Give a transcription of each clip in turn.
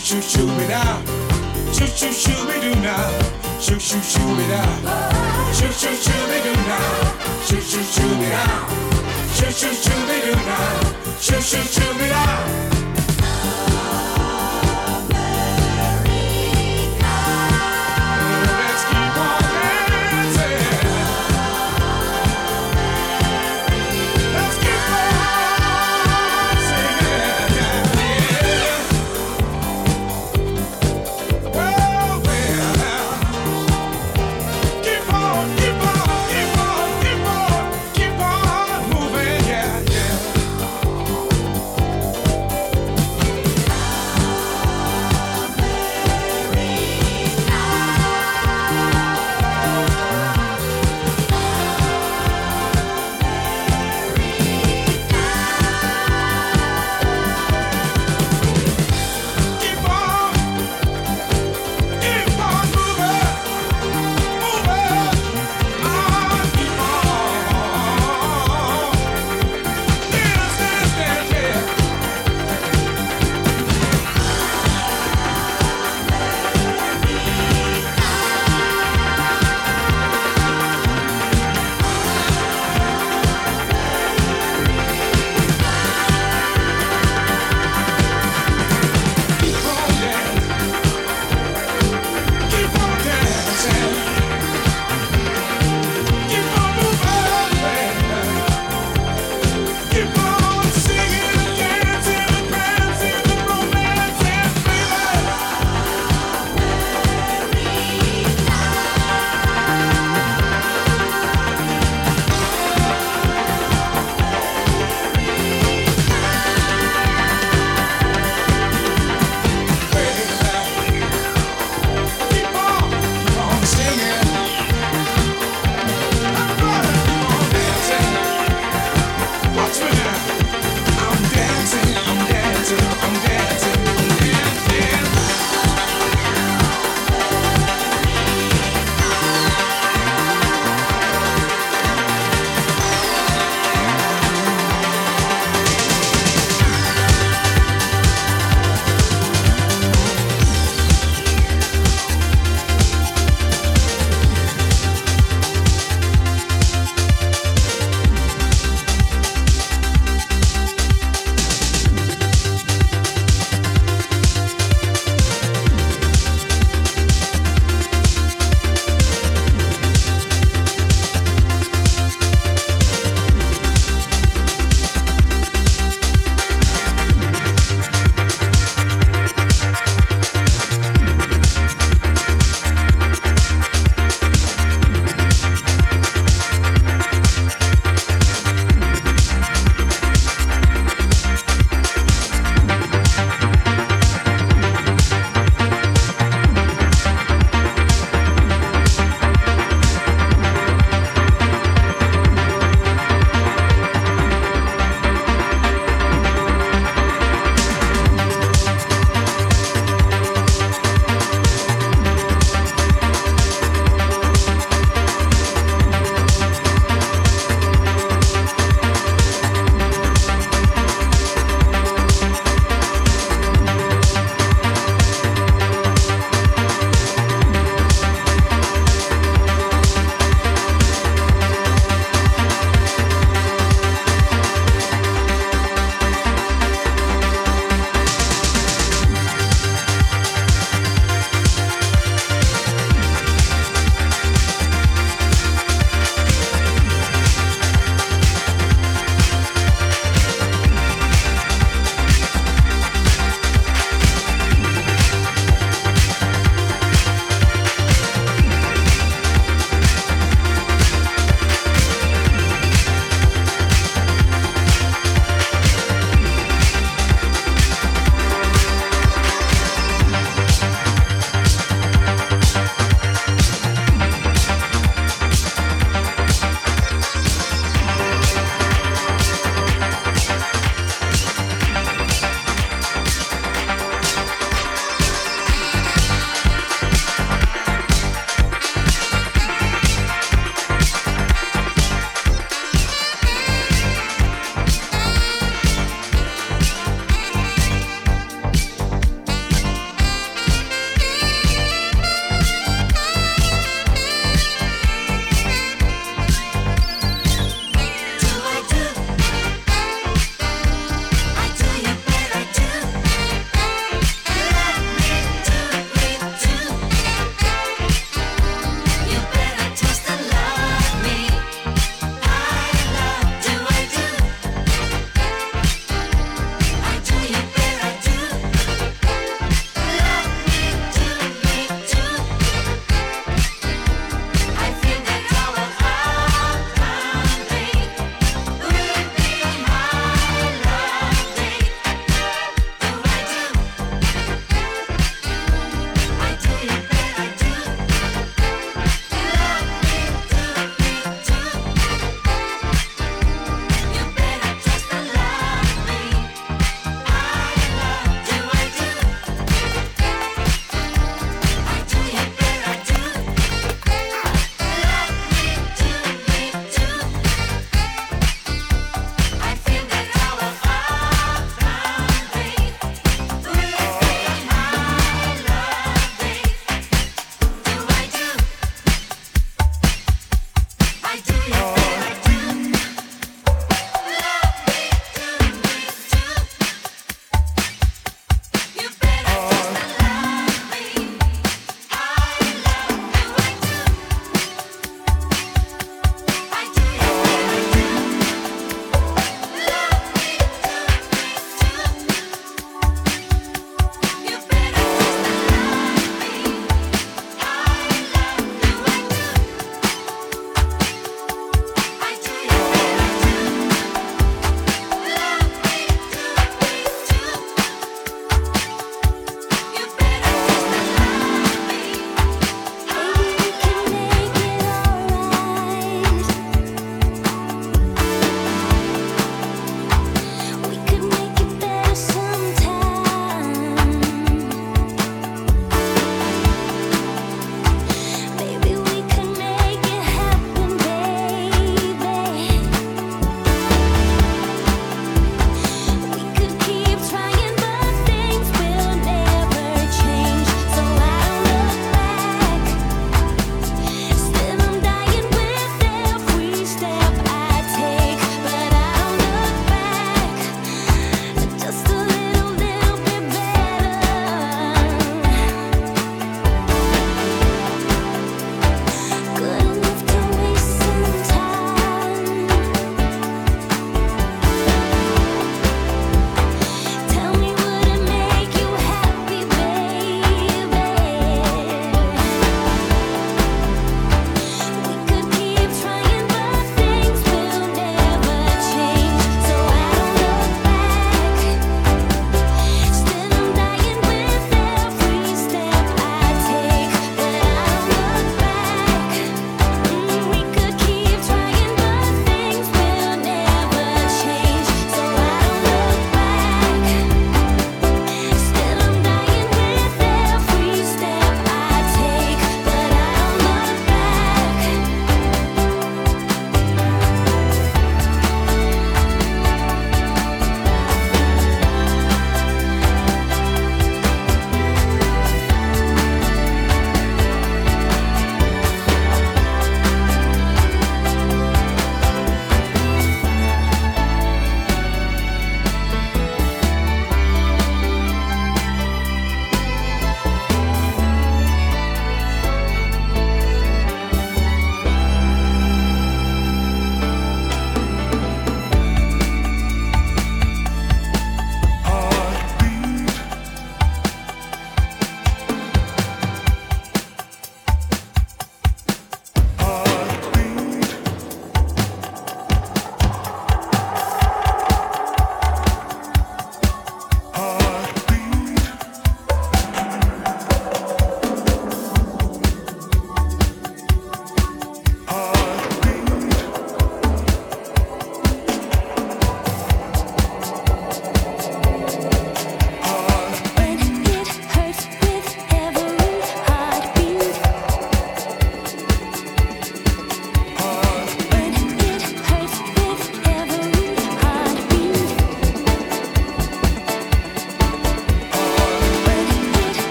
shoo shoo it now. Shoo shoo shoo it do now. Shoo shoo shoo it now. Shoo shoo shoo it do now. Shoo shoo shoo it now. Shoo shoo shoo it do now. Shoo shoo shoo it out.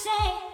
say.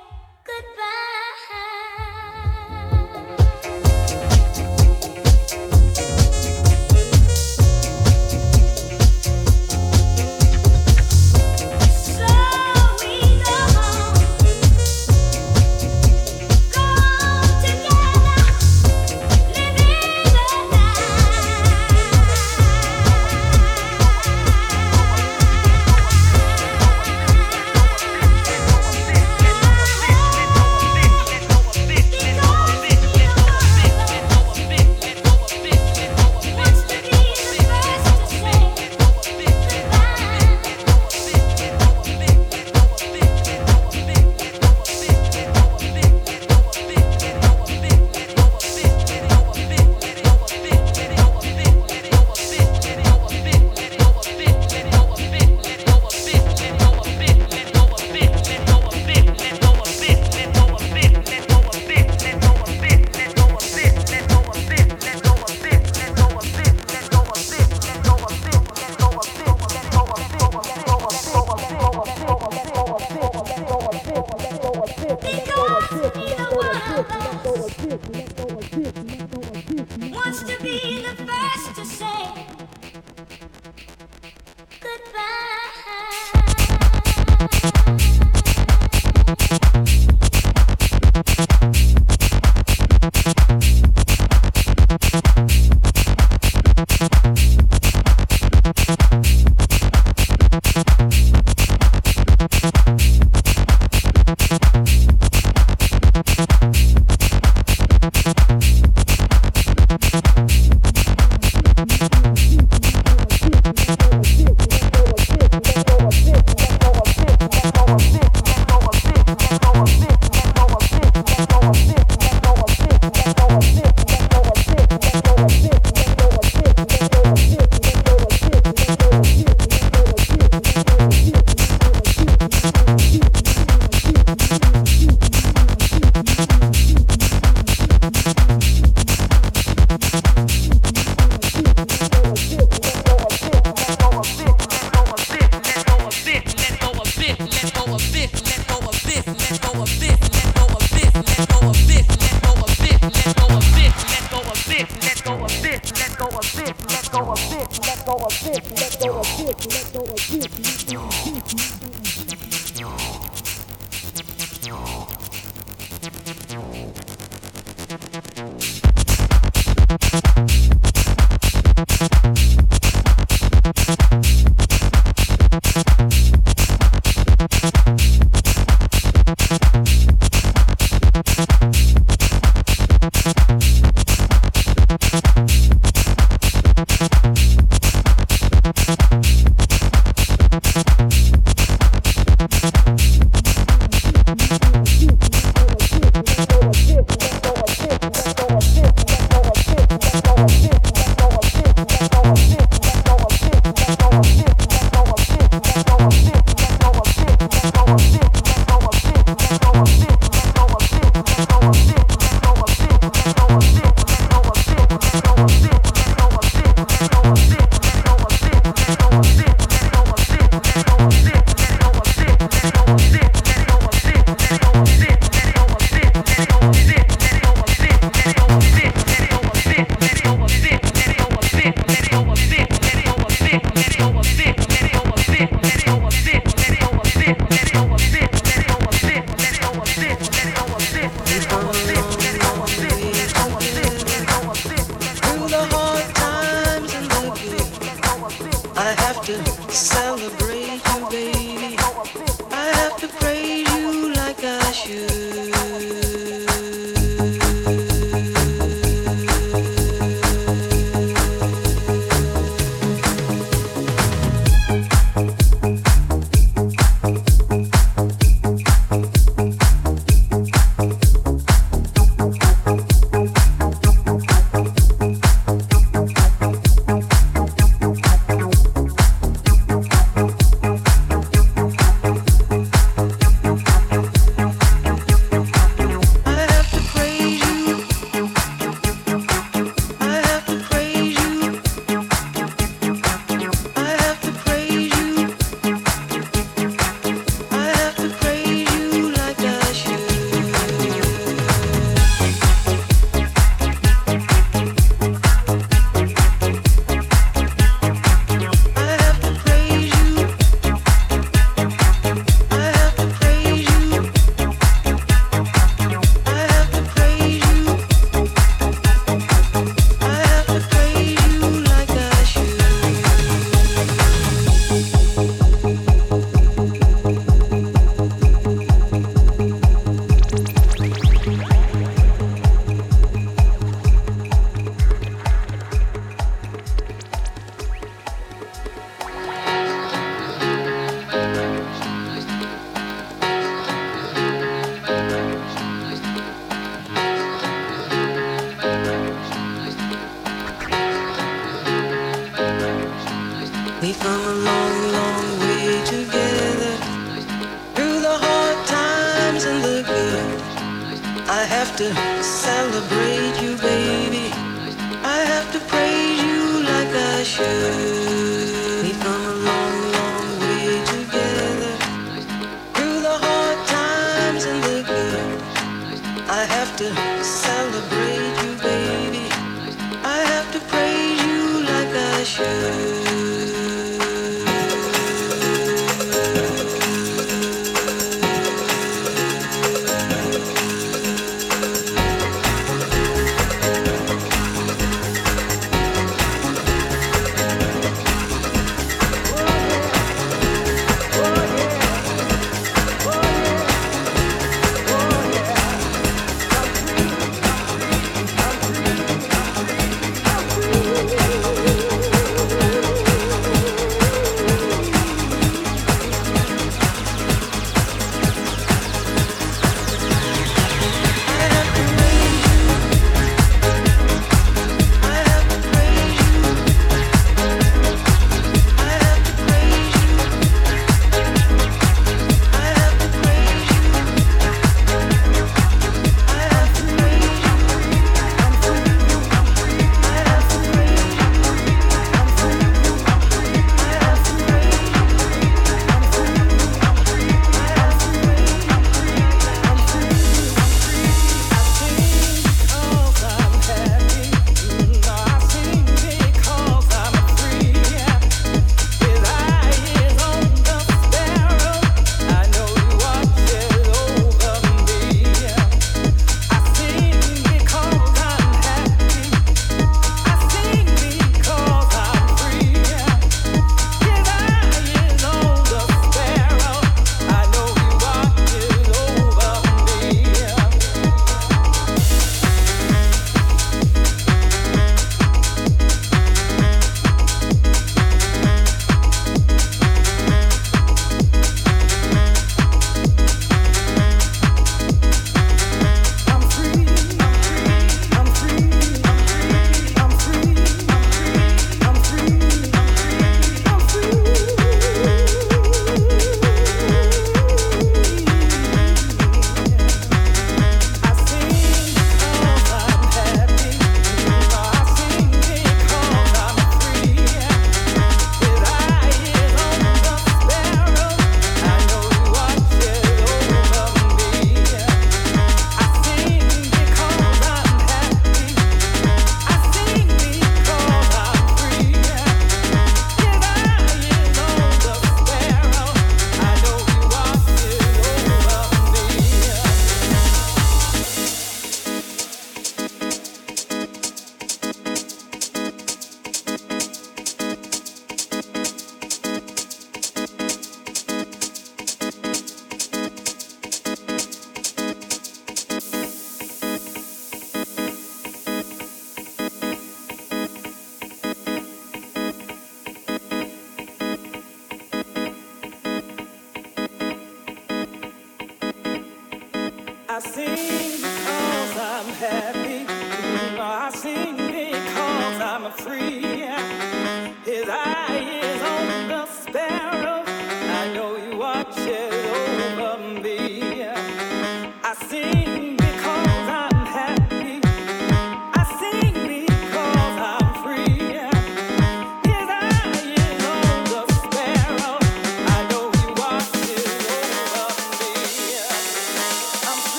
to celebrate you, baby.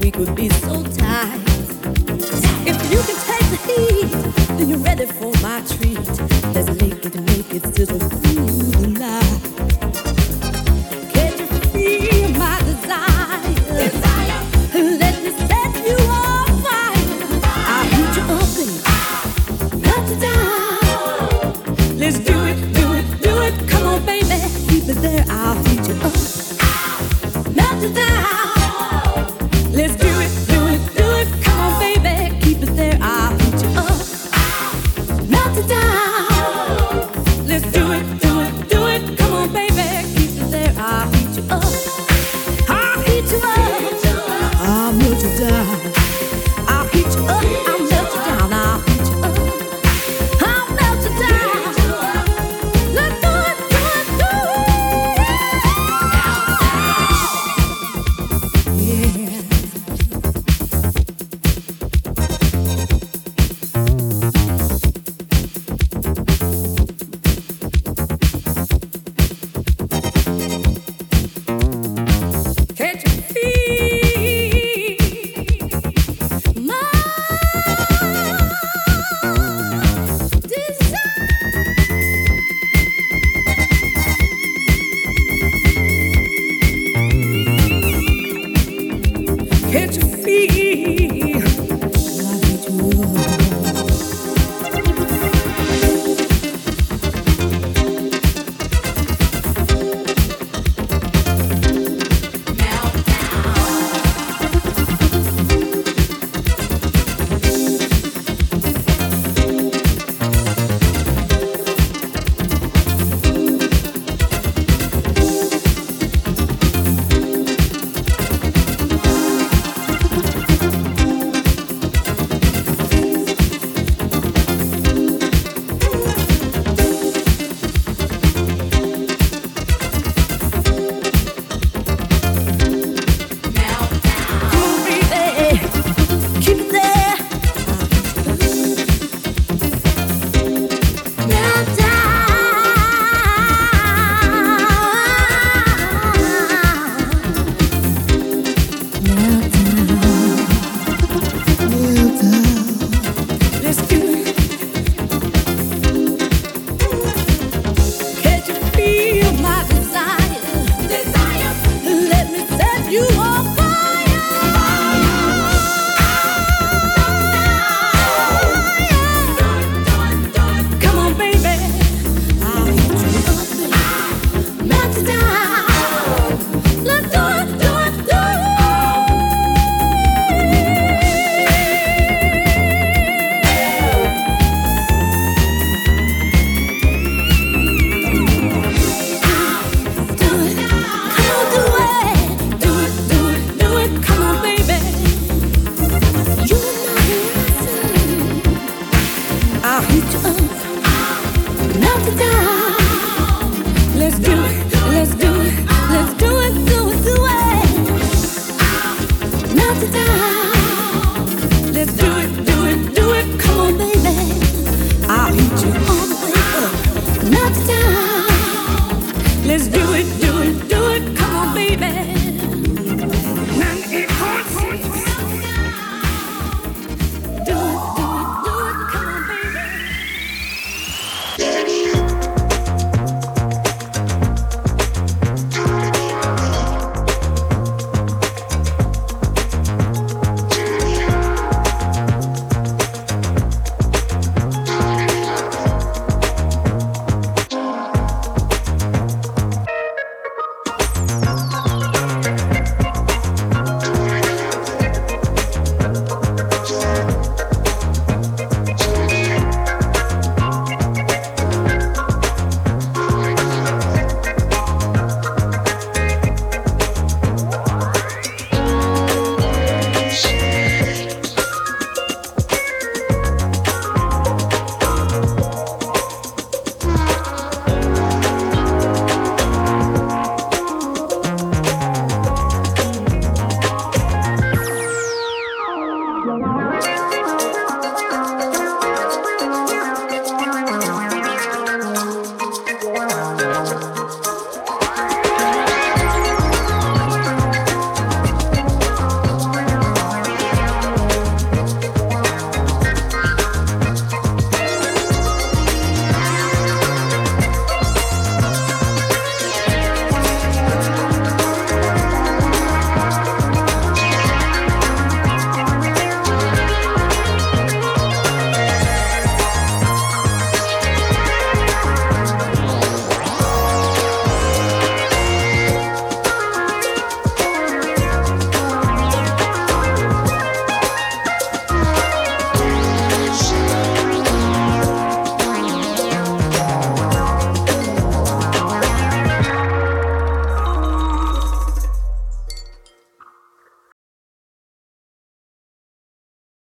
we could be so tight. If you can take the heat, then you're ready for my treat. Let's make it, make it sizzle through the night.